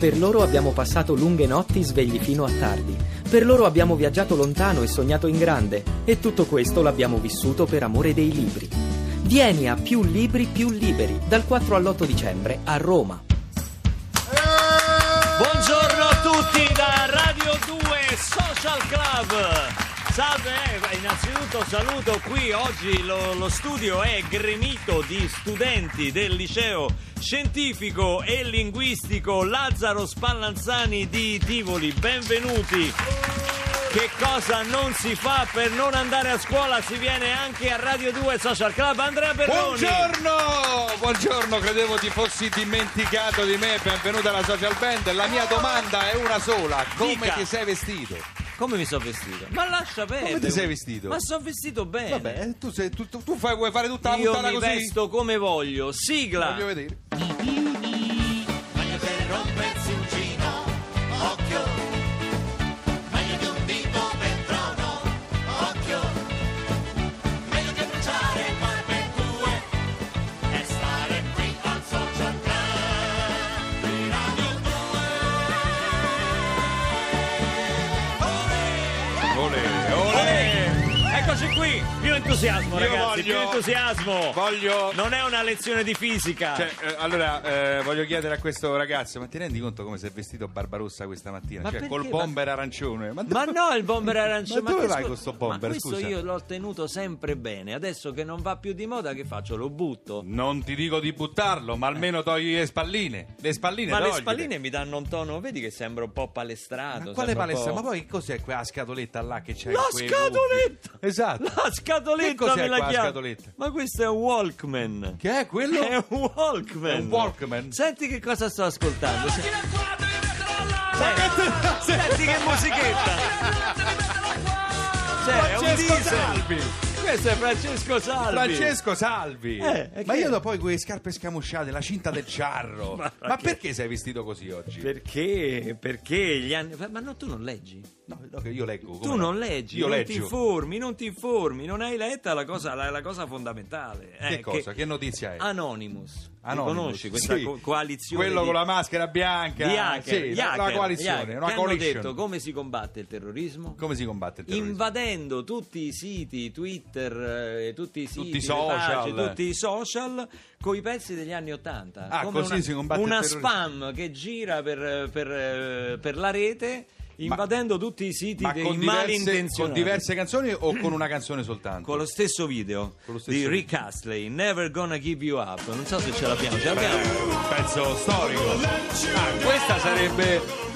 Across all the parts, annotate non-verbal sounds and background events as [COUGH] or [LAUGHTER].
Per loro abbiamo passato lunghe notti svegli fino a tardi. Per loro abbiamo viaggiato lontano e sognato in grande. E tutto questo l'abbiamo vissuto per amore dei libri. Vieni a Più Libri Più Liberi dal 4 all'8 dicembre a Roma. Buongiorno a tutti da Radio 2 Social Club. Salve, eh, innanzitutto saluto qui oggi lo, lo studio è gremito di studenti del liceo scientifico e linguistico Lazzaro Spallanzani di Tivoli. Benvenuti. Che cosa non si fa per non andare a scuola? Si viene anche a Radio 2 Social Club. Andrea Berroni. Buongiorno, buongiorno, credevo ti fossi dimenticato di me, benvenuta alla social band. La mia domanda è una sola, come Dica. ti sei vestito? Come mi sono vestito? Ma lascia perdere. Come ti sei vestito? Ma sono vestito bene. Vabbè, tu, sei, tu, tu- tu fai, vuoi fare tutta la Io puntata mi così? vesto come voglio. Sigla. Voglio vedere. Entusiasmo. Voglio... Non è una lezione di fisica. Cioè, eh, allora, eh, voglio chiedere a questo ragazzo, ma ti rendi conto come si è vestito Barbarossa questa mattina? Ma cioè, perché? col bomber arancione. Ma, Ma no, il bomber [LAUGHS] arancione. Ma dove che vai scu- con sto bomber, Ma questo scusa? io l'ho tenuto sempre bene. Adesso che non va più di moda, che faccio? Lo butto. Non ti dico di buttarlo, ma almeno togli le spalline. Le spalline Ma le toglile. spalline mi danno un tono, vedi che sembra un po' palestrato. Ma quale sembra un palestra? po'- Ma poi cos'è quella scatoletta là che c'è? La scatoletta! Esatto. La scatoletta Che cos'è me la chiamo. scatoletta? Ma questo è un Walkman. Che è quello? È un Walkman. È un Walkman? Senti che cosa sto ascoltando. Se- Senti, senti che musichetta. Cioè, è un diesel. Salvi. Questo è Francesco Salvi. Francesco Salvi. Eh, ma che- io da poi quelle scarpe scamosciate, la cinta del ciarro. [LAUGHS] Ma- ma che- perché sei vestito così oggi? Perché? Perché gli anni... Ma no, tu non leggi? No, no, che io leggo. Tu no? non leggi, Io non leggio. ti informi, non ti informi, non hai letta la cosa, la, la cosa fondamentale. Che eh, cosa? Che notizia è? Anonymous. Anonymous. conosci questa Sì. co- coalizione Quello di- con la maschera bianca. di hacker, Sì, gli la- hacker, coalizione, hacker, una hanno detto come si combatte il terrorismo? Come si combatte il terrorismo? Invadendo tutti i siti, Twitter, eh, tutti i siti, Tutti i social. pagine, tutti i social, con i pezzi degli anni Ottanta. Ah, Come così una, si combatte il Una terrorismo. spam che gira per, per, eh, per la rete, invadendo tutti i siti Ma dei con mali diverse, con diverse canzoni o con una canzone soltanto? Con lo stesso video lo stesso di video. Rick Astley, Never Gonna Give You Up. Non so se ce l'abbiamo, ce l'abbiamo. un pezzo storico. Ah, questa sarebbe.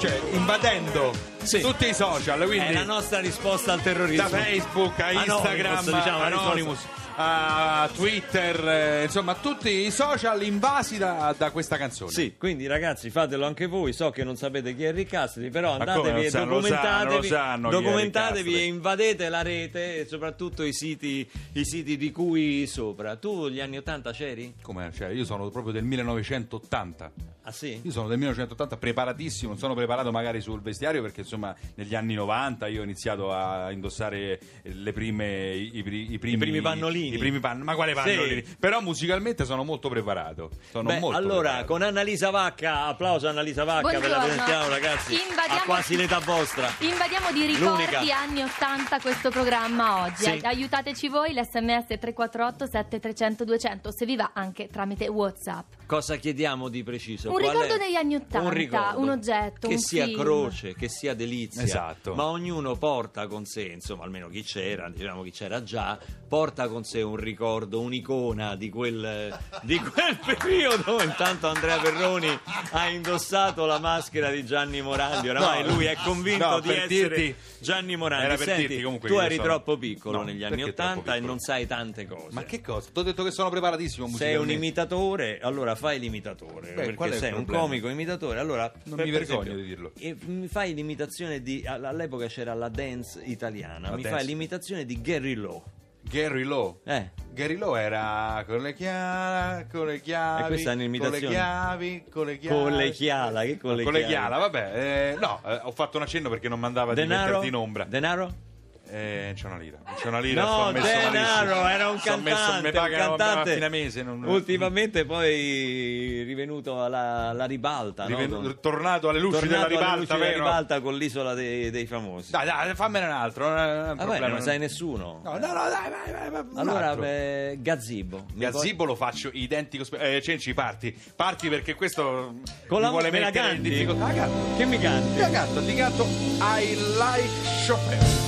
Cioè, invadendo Sì. tutti i social, quindi È la nostra risposta al terrorismo. da Facebook a Instagram, Anonymous, diciamo, la risposta. Anonymous, a Twitter, eh, insomma, tutti i social invasi da, da questa canzone. Sì, quindi ragazzi fatelo anche voi, so che non sapete chi è Rick Astley, però Ma come andatevi non e sanno? Lo sanno, documentatevi, lo sanno chi è Rick documentatevi Astley. e invadete la rete e soprattutto i siti, i siti di cui sopra. Tu gli anni 80 c'eri? Come? Cioè, io sono proprio del 1980. Ah sì? Io sono del 1980 preparatissimo, non sono preparato magari sul vestiario perché insomma negli anni 90 io ho iniziato a indossare le prime, i, i i primi, I primi pannolini. I primi pann- ma quale pannolini? Sì. Però musicalmente sono molto preparato. Sono Beh, molto allora, preparato. con Annalisa Vacca, applauso Annalisa Vacca, ve la Buongiorno. presentiamo ragazzi, Invadiamo- a quasi l'età vostra. Invadiamo di ricordi L'unica. anni 80 questo programma oggi. Sì. Aiutateci voi, l'SMS 348 7300 200 se vi va anche tramite WhatsApp. Cosa chiediamo di preciso? Un Qual ricordo è? degli anni 80, un, ricordo. un oggetto, che un sia film. croce, che sia delizia. Esatto. Ma ognuno porta con sé, insomma, almeno chi c'era, diciamo chi c'era già, porta con sé un ricordo, un'icona di quel, di quel [LAUGHS] periodo. Intanto Andrea Perroni ha indossato la maschera di Gianni Morandi. Oramai No, lui è convinto no, di essere dirti- Gianni Morandi. Senti, dirti tu eri sono- troppo piccolo No, negli anni 80 e non sai tante cose. Ma che cosa? Ti ho detto che sono preparatissimo Sei un imitatore, allora fai l'imitatore. Beh, perché sei un comico imitatore. Allora, Non per- mi vergogno esempio, di dirlo. e mi fai l'imitazione di. all- All'epoca c'era la dance italiana. La mi dance. fai l'imitazione di Gary Lowe. Gary Lowe. Eh. Gary Lowe era con le chiavi, con le chiavi, E questa è con le un'imitazione. chiavi, con le chiavi. Con le chiala, che con le Con le chiala? chiala, vabbè. eh, no, eh, ho fatto un accenno perché non mandava di metterti in ombra. Denaro? Eh, c'è una lira, c'è una lira. No, Denaro, era un Sto messo- cantante, mi pagano un cantante. fine mese. non- Ultimamente poi rivenuto alla, alla ribalta, no? Rivenu- Con- tornato alle luci tornato della alle ribalta, luci della ribalta con l'isola dei, dei famosi. Dai, dai, fammene un altro. Non Ah, problema. non sai nessuno. No, no, no, dai, vai, vai, allora, beh, Gazzibo. Gazzibo lo faccio identico. Eh, Cenci, parti. Parti perché questo Con la vuole me la mettere in difficoltà. Che mi canti? Io canto, ti canto I like Chopin.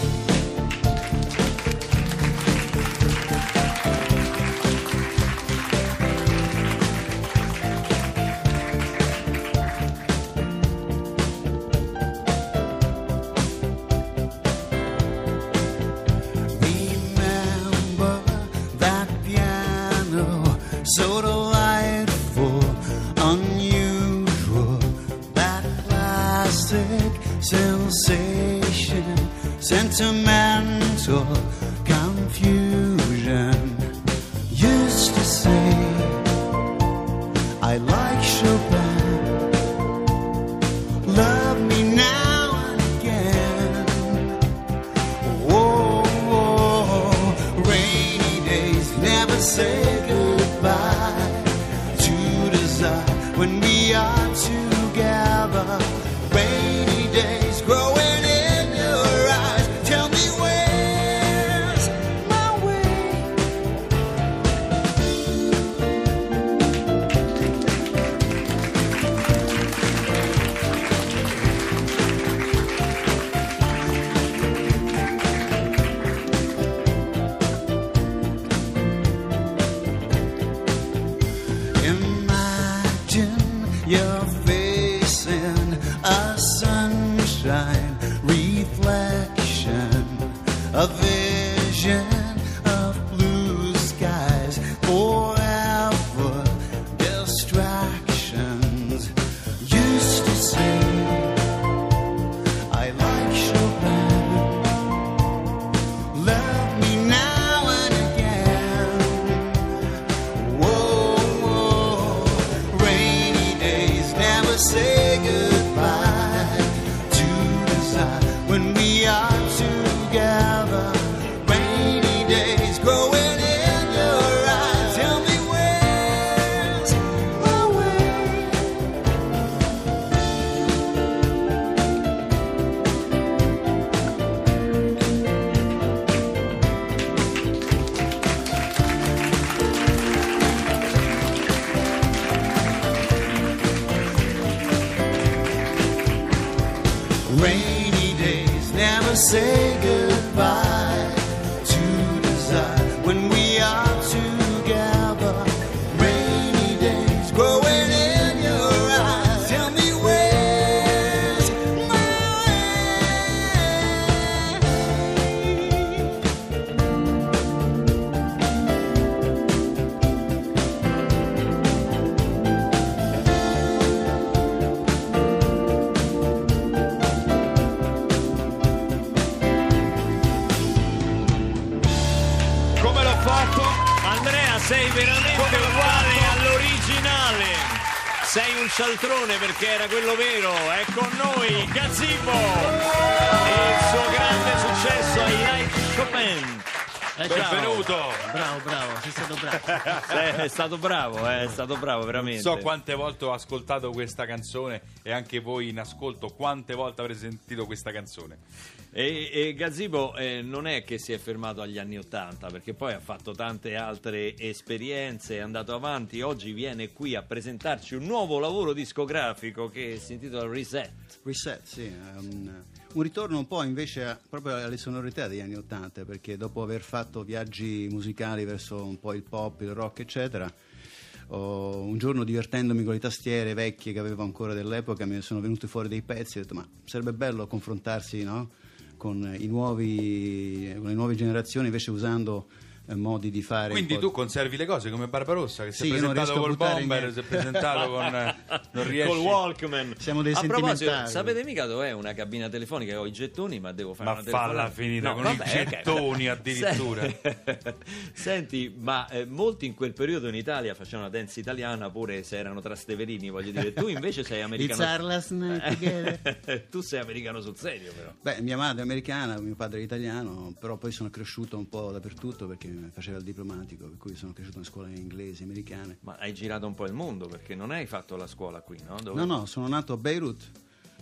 Sensation, sentimental cialtrone perché era quello vero. È con noi Gazzibo e il suo grande successo ai Like Chopin. Eh. Benvenuto. Bravo, bravo, sei stato bravo. Sei- [LAUGHS] È stato bravo, eh, è stato bravo veramente. So quante volte ho ascoltato questa canzone e anche voi in ascolto, quante volte avrete sentito questa canzone. E, e Gazzibo eh, non è che si è fermato agli anni Ottanta, perché poi ha fatto tante altre esperienze, è andato avanti. Oggi viene qui a presentarci un nuovo lavoro discografico che si intitola Reset. Reset, sì, è un, ritorno un po' invece a- proprio alle sonorità degli anni Ottanta, perché dopo aver fatto viaggi musicali verso un po' il pop, il rock, eccetera, un giorno divertendomi con le tastiere vecchie che avevo ancora dell'epoca, mi sono venuti fuori dei pezzi e ho detto ma sarebbe bello confrontarsi no? Con, nuovi, con le nuove generazioni invece usando modi di fare. Quindi tu conservi le cose come Barbarossa che si Sì, è presentato col bomber, niente. si è presentato con eh, non [LAUGHS] riesci. Col Walkman. Siamo dei A proposito, sentimentali. sapete mica dov'è una cabina telefonica? Ho i gettoni, ma devo fare Ma una falla telefonata. finita con i vabbè, ok. gettoni addirittura. Se- [LAUGHS] Senti, ma eh, molti in quel periodo in Italia facevano la dance italiana pure se erano trasteverini, voglio dire. Tu invece sei [LAUGHS] americano. Tu sei americano sul serio, però. Beh, mia madre è americana, mio padre è italiano, però poi sono cresciuto un po' dappertutto perché faceva il diplomatico, per cui sono cresciuto in scuole inglesi, americane. Ma hai girato un po' il mondo perché non hai fatto la scuola qui, no? Dove- No, no, sono nato a Beirut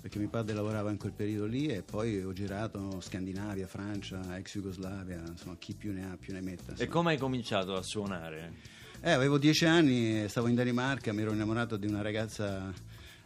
perché mio padre lavorava in quel periodo lì e poi ho girato Scandinavia, Francia, ex Jugoslavia, insomma chi più ne ha più ne metta. E insomma. come hai cominciato a suonare? Eh, avevo dieci anni, stavo in Danimarca, mi ero innamorato di una ragazza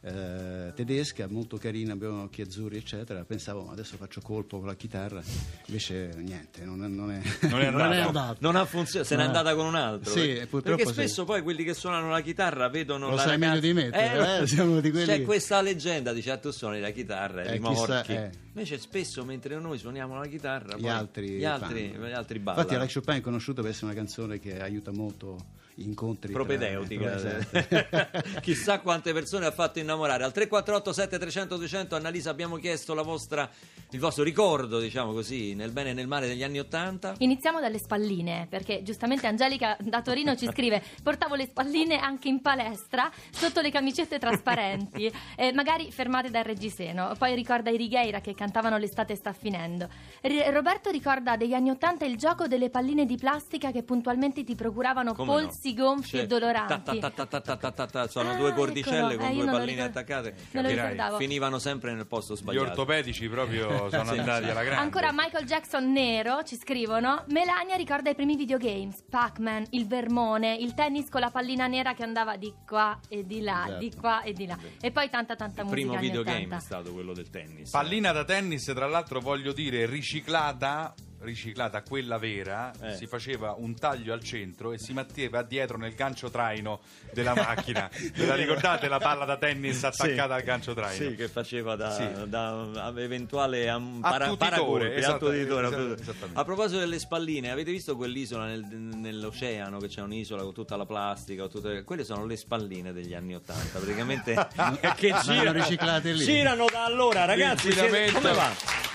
eh, tedesca, molto carina, aveva occhi azzurri, eccetera. Pensavo adesso faccio colpo con la chitarra, invece niente, non è, non è, Non è [LAUGHS] non andato. andato. Non ha funzionato, se n'è andata con un altro. Sì, perché, purtroppo perché sì. spesso poi quelli che suonano la chitarra vedono Lo la sai meglio ragazza- di me, te, eh? Siamo di quelli C'è che- questa leggenda, dice ah, tu suoni la chitarra e Eh, rimorchi. chissà, eh. Invece spesso mentre noi suoniamo la chitarra Gli poi altri, gli altri, gli altri ballano. Infatti, Alex Chopin è conosciuto per essere una canzone che aiuta molto incontri. tra- propedeutica [LAUGHS] Esatto. [LAUGHS] chissà quante persone ha fatto innamorare al 348 7300 200 Annalisa abbiamo chiesto la vostra, il vostro ricordo diciamo così nel bene e nel male degli anni 80 Iniziamo dalle spalline, perché giustamente Angelica da Torino ci scrive: Portavo le spalline anche in palestra sotto le camicette trasparenti, [LAUGHS] eh, magari fermate dal reggiseno. Poi ricorda i Righeira che cantavano L'estate sta finendo. R- Roberto ricorda degli anni Ottanta il gioco delle palline di plastica che puntualmente ti procuravano Come no? Polsi gonfi Cioè, e doloranti. ta- ta- ta- sono Ah, due cordicelle eccolo. con Eh, due palline ricordo- attaccate finivano sempre nel posto Gli sbagliato ortopedici proprio [LAUGHS] sono Sì, andati sì. alla grande. Ancora Michael Jackson nero, ci scrivono. Melania ricorda i primi videogames, Pac-Man, il vermone, il tennis con la pallina nera che andava di qua e di là, Esatto. di qua e di là. E poi tanta tanta il musica primo anni videogame 80. è stato quello del tennis Pallina da tennis, tra l'altro voglio dire riciclata, riciclata quella vera, Eh. si faceva un taglio al centro e si metteva dietro nel gancio traino della macchina. [LAUGHS] Ve la ricordate la palla da tennis attaccata al gancio traino? Sì, che faceva da, Sì. da eventuale am- para- Attutitore, paracolpi, esatto, esatto, esattamente. A proposito delle spalline, avete visto quell'isola nel- nell'oceano che c'è un'isola con tutta la plastica? con tutte- Quelle sono le spalline degli anni Ottanta, praticamente [LAUGHS] che girano, riciclate lì. girano da allora, ragazzi. siete-. Come va?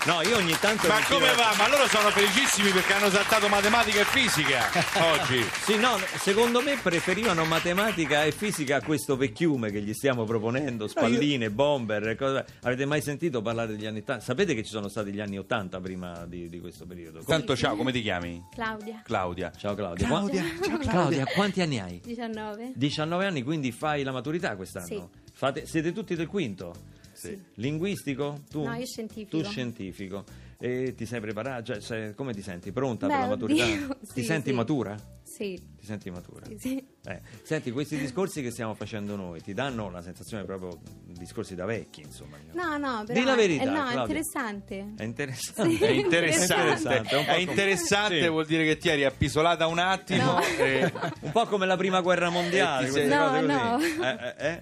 No, io ogni tanto Ma come giro- va? Ma loro sono felicissimi perché hanno saltato matematica e fisica [LAUGHS] oggi. Sì, no, secondo me preferivano matematica e fisica a questo vecchiume che gli stiamo proponendo, spalline, bomber, cose- Avete mai sentito parlare degli anni 80? Sapete che ci sono stati gli anni 80 prima di, di questo periodo? Tanto ciao, come ti chiami? Claudia, Claudia. Ciao Claudia. Claudia, Qua- ciao Claudia. Claudia, quanti anni hai? 19. 19 anni, quindi fai la maturità quest'anno? Sì. Fate- siete tutti del quinto? Sì. Linguistico? Tu? No, io scientifico. Tu scientifico. E ti sei preparato? Cioè, sei- come ti senti? Pronta Beh, per la maturità? oddio, ti sì, senti sì. matura? Sì, Ti senti matura? sì, sì. Eh, Senti, questi discorsi che stiamo facendo noi ti danno la sensazione proprio discorsi da vecchi, insomma. No, no, però Di la verità, eh, no, è interessante. È interessante. Sì. È interessante, È po' è interessante Sì. vuol dire che ti eri appisolata un attimo. No. e- [LAUGHS] Un po' come la prima guerra mondiale, sei- cose No, così. no. Eh, eh,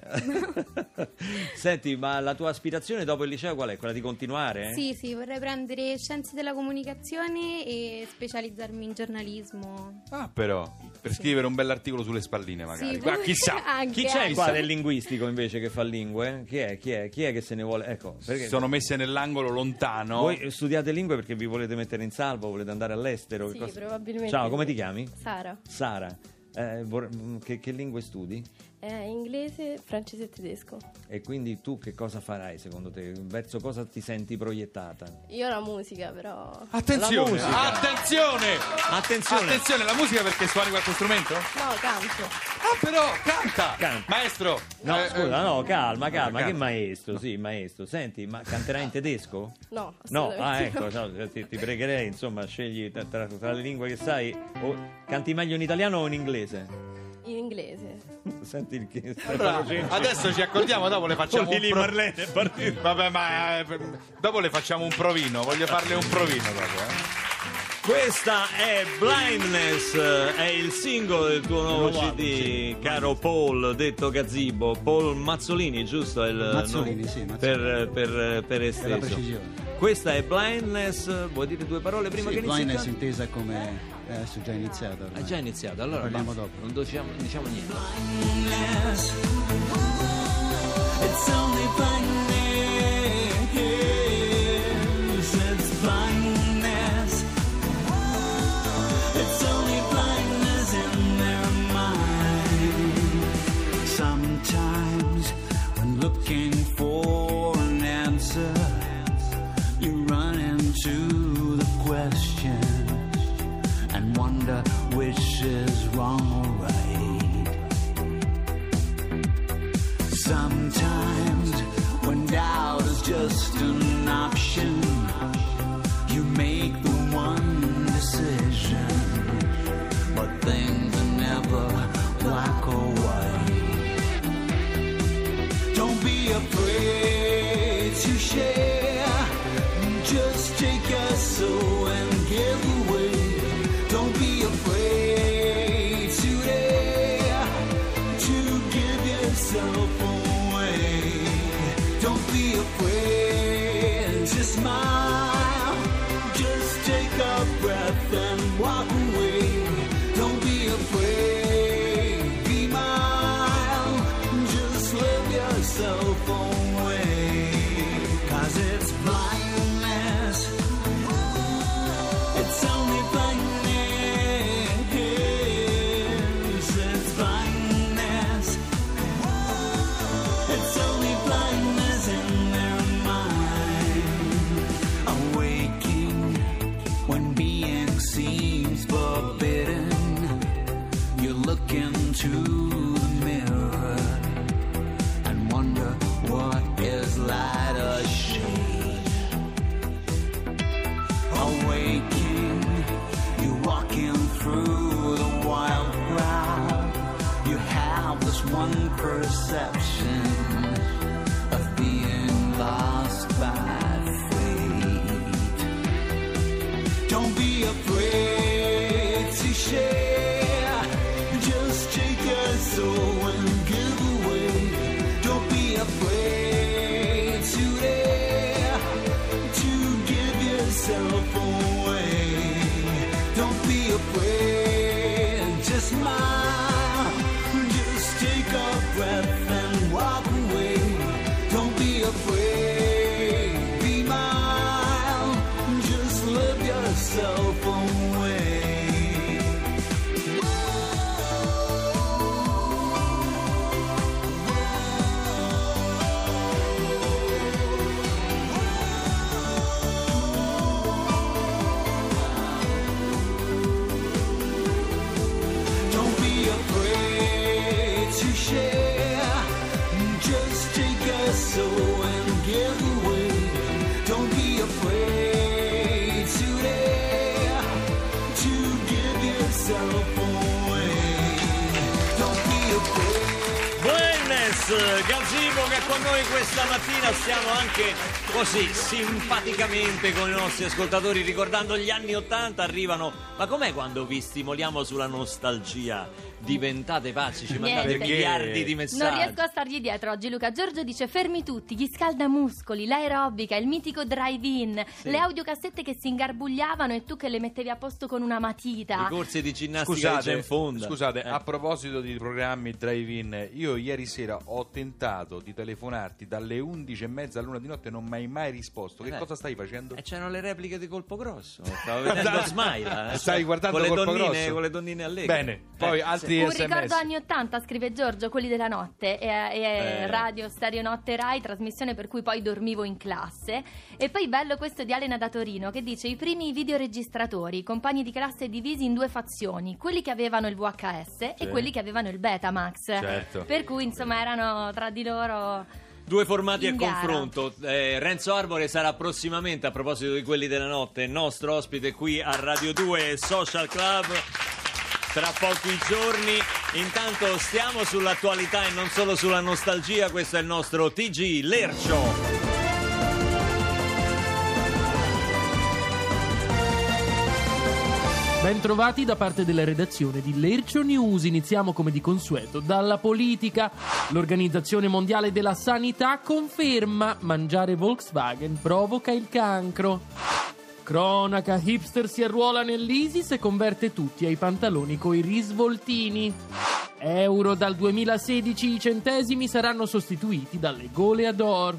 eh. [LAUGHS] Senti, ma la tua aspirazione dopo il liceo qual è? Quella di continuare? Sì, sì, vorrei prendere scienze della comunicazione e specializzarmi in giornalismo. Ah, però, per scrivere un bell'articolo sulle spalline, magari. Sì, [LAUGHS] Guarda, chissà. [LAUGHS] anche, Chi c'è anche. qua del linguistico invece che fa lingue? Chi è? Chi è? Chi è che se ne vuole? Ecco, perché sono messe nell'angolo lontano. voi studiate lingue perché vi volete mettere in salvo, volete andare all'estero? Sì, cosa- probabilmente Ciao, sì. come ti chiami? Sara. Sara. Eh, vor- mm, che, che lingue studi? Eh, inglese, francese e tedesco. E quindi tu che cosa farai secondo te? Verso cosa ti senti proiettata? Io la musica, però. Attenzione, musica. attenzione, Attenzione! attenzione, la musica perché suoni qualche strumento? No, canto. Ah, però, canta. Canta. Maestro. No, eh, scusa, no, calma, calma, che maestro, sì, maestro. Senti, ma canterai in tedesco? No, No, ah, ecco, no, ti, ti pregherei, insomma, scegli tra, tra- tra le lingue che sai, o canti meglio in italiano o in inglese? In inglese. Senti il che Allora, adesso ci accordiamo, dopo le facciamo un lì pro- Marlene. Vabbè, ma eh, dopo le facciamo un provino, voglio farle un provino dopo, eh. Questa è Blindness, è il singolo del tuo nuovo nuovo CD, caro Paul, detto Gazzibo. Paul Mazzolini, giusto? È il Mazzolini, nome? sì, Mazzolini. Per, per, per esteso. Per la precisione. Questa è Blindness, vuoi dire due parole prima Sì, che inizi? blindness intesa come eh, adesso è già iniziato ormai. Ha già iniziato, allora Ne parliamo basta, dopo. non diciamo, diciamo niente. It's only blindness. Sometimes. One perception povo così simpaticamente con i nostri ascoltatori ricordando gli anni Ottanta arrivano. Ma com'è quando vi stimoliamo sulla nostalgia diventate pazzi ci mandate Niente. miliardi di Non messaggi riesco a stargli dietro oggi Luca Giorgio dice fermi tutti, gli scaldamuscoli, l'aerobica, il mitico drive-in, le audiocassette che si ingarbugliavano e tu che le mettevi a posto con una i matita. corsi di ginnastica di Scusate, Genfonda scusate Eh. a proposito di programmi drive-in, io ieri sera ho tentato di telefonarti dalle 11 e mezza all'una di notte e non mi hai mai risposto. Che Eh. cosa stai facendo? E c'erano le repliche di Colpo Grosso. [LAUGHS] Stavo vedendo Smile. eh. Stai guardando con le Colpo donnine, Grosso? con le donnine allegre. Bene, poi Eh, altri Un sms. ricordo anni 80, scrive Giorgio, quelli della notte, e, e Eh. radio Stereo Notte Rai, trasmissione per cui poi dormivo in classe. E poi bello questo di Elena da Torino che dice i primi videoregistratori, compagni di classe divisi in due fazioni, quelli che avevano il VHS e quelli che avevano il Betamax. Certo. Per cui insomma erano tra di loro... Due formati a gara. confronto. Eh, Renzo Arbore sarà prossimamente, a proposito di quelli della notte, nostro ospite qui a Radio 2 Social Club. Tra pochi giorni, intanto stiamo sull'attualità e non solo sulla nostalgia. Questo è il nostro TG Lercio. Bentrovati da parte della redazione di Lercio News. Iniziamo come di consueto dalla politica. L'Organizzazione Mondiale della Sanità conferma mangiare Volkswagen provoca il cancro. Cronaca, hipster si arruola nell'ISIS e converte tutti ai pantaloni coi risvoltini. Euro dal 2016 i centesimi saranno sostituiti dalle goleador.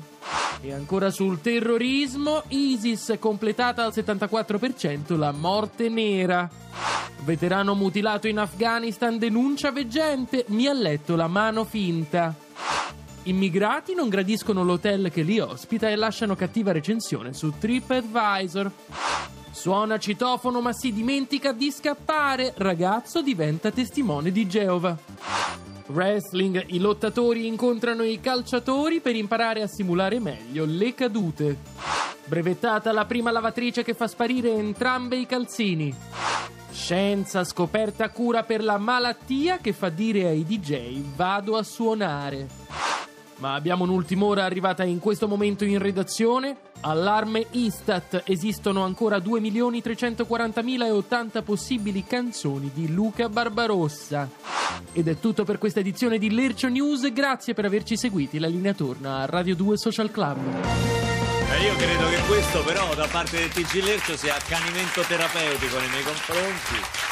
E ancora sul terrorismo, ISIS completata al 74% la morte nera. Veterano mutilato in Afghanistan denuncia veggente, mi ha letto la mano finta. Immigrati non gradiscono l'hotel che li ospita e lasciano cattiva recensione su TripAdvisor. Suona citofono ma si dimentica di scappare. Ragazzo diventa testimone di Geova. Wrestling, i lottatori incontrano i calciatori per imparare a simulare meglio le cadute. Brevettata la prima lavatrice che fa sparire entrambe i calzini. Scienza, scoperta cura per la malattia che fa dire ai DJ vado a suonare. Ma abbiamo un'ultima ora arrivata in questo momento in redazione. Allarme Istat, esistono ancora 2.340.080 possibili canzoni di Luca Barbarossa. Ed è tutto per questa edizione di Lercio News, grazie per averci seguiti. La linea torna a Radio 2 Social Club. E io credo che questo però da parte del TG Lercio sia accanimento terapeutico nei miei confronti.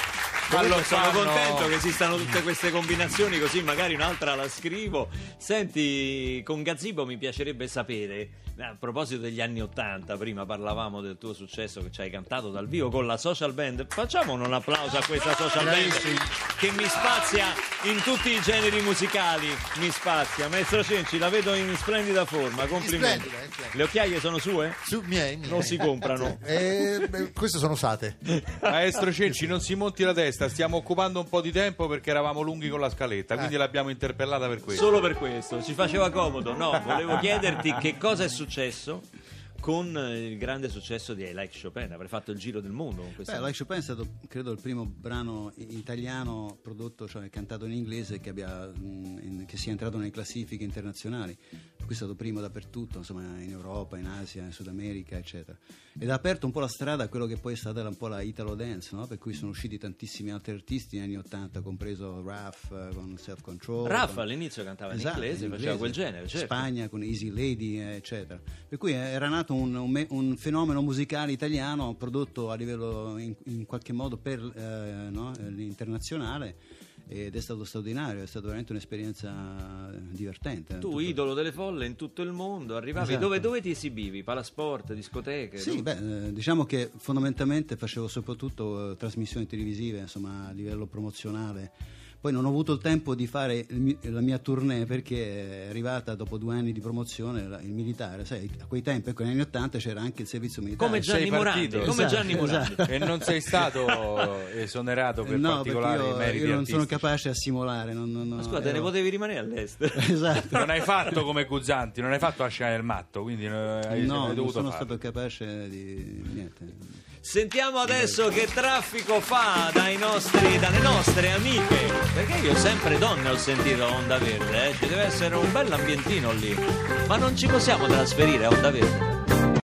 Lo sono fanno- contento che esistano tutte queste combinazioni, così magari un'altra la scrivo. Senti, con Gazzibo mi piacerebbe sapere, a proposito degli anni Ottanta, prima parlavamo del tuo successo che ci hai cantato dal vivo con la social band. Facciamo un applauso a questa social band che mi spazia in tutti i generi musicali. Mi spazia. Maestro Cenci, la vedo in splendida forma, complimenti. Splendida, splendida. Le occhiaie sono sue? Su, miei, miei. Non si comprano. Eh, beh, queste sono usate. Maestro Cenci, non si monti la testa, stiamo occupando un po' di tempo perché eravamo lunghi con la scaletta, quindi l'abbiamo interpellata per questo. Solo per questo, ci faceva comodo. No, volevo chiederti che cosa è successo con eh, il grande successo di I Like Chopin. Avrei fatto il giro del mondo con questa Beh, Like Chopin è stato, credo, il primo brano i- italiano prodotto, cioè cantato in inglese, che, abbia, in- che sia entrato nelle classifiche internazionali. Per cui è stato primo dappertutto, insomma, in Europa, in Asia, in Sud America, eccetera. Ed ha aperto un po' la strada a quello che poi è stata un po' la Italo Dance, no? Per cui sono usciti tantissimi altri artisti negli anni Ottanta, compreso Raff eh, con Self Control. Raff con- all'inizio cantava in Esatto, inglese, in faceva inglese. quel genere, certo. Spagna con Easy Lady, eh, eccetera. Per cui era nato un, un me- un fenomeno musicale italiano prodotto a livello in, in qualche modo per eh, no, l'internazionale ed è stato straordinario, è stata veramente un'esperienza divertente. Tu, Tutto- idolo delle folle in tutto il mondo, arrivavi Esatto. dove, dove ti esibivi? Palasport, discoteche? Sì, Dove- beh, eh, diciamo che fondamentalmente facevo soprattutto eh, trasmissioni televisive, insomma, a livello promozionale. Poi non ho avuto il tempo di fare il la mia tournée perché è arrivata dopo due anni di promozione la- il militare. Sai, a quei tempi, ecco, negli anni Ottanta c'era anche il servizio militare. Come Gianni Sei Morandi, partito. come Esatto, Gianni Morandi. esatto. E non sei stato [LAUGHS] esonerato per no, particolari io, meriti io non sono artistici. capace a simulare. Non, non- Ma non- scusa, te ne ero- potevi rimanere all'estero. [LAUGHS] Esatto. Non hai fatto come Guzzanti, non hai fatto la scena del matto, quindi eh, hai, no, hai non dovuto sono farlo. stato capace di niente. Sentiamo adesso che traffico fa dai nostri, dalle nostre amiche. Perché io sempre donne ho sentito a Onda Verde, eh? ci deve essere un bel ambientino lì. Ma non ci possiamo trasferire a Onda Verde?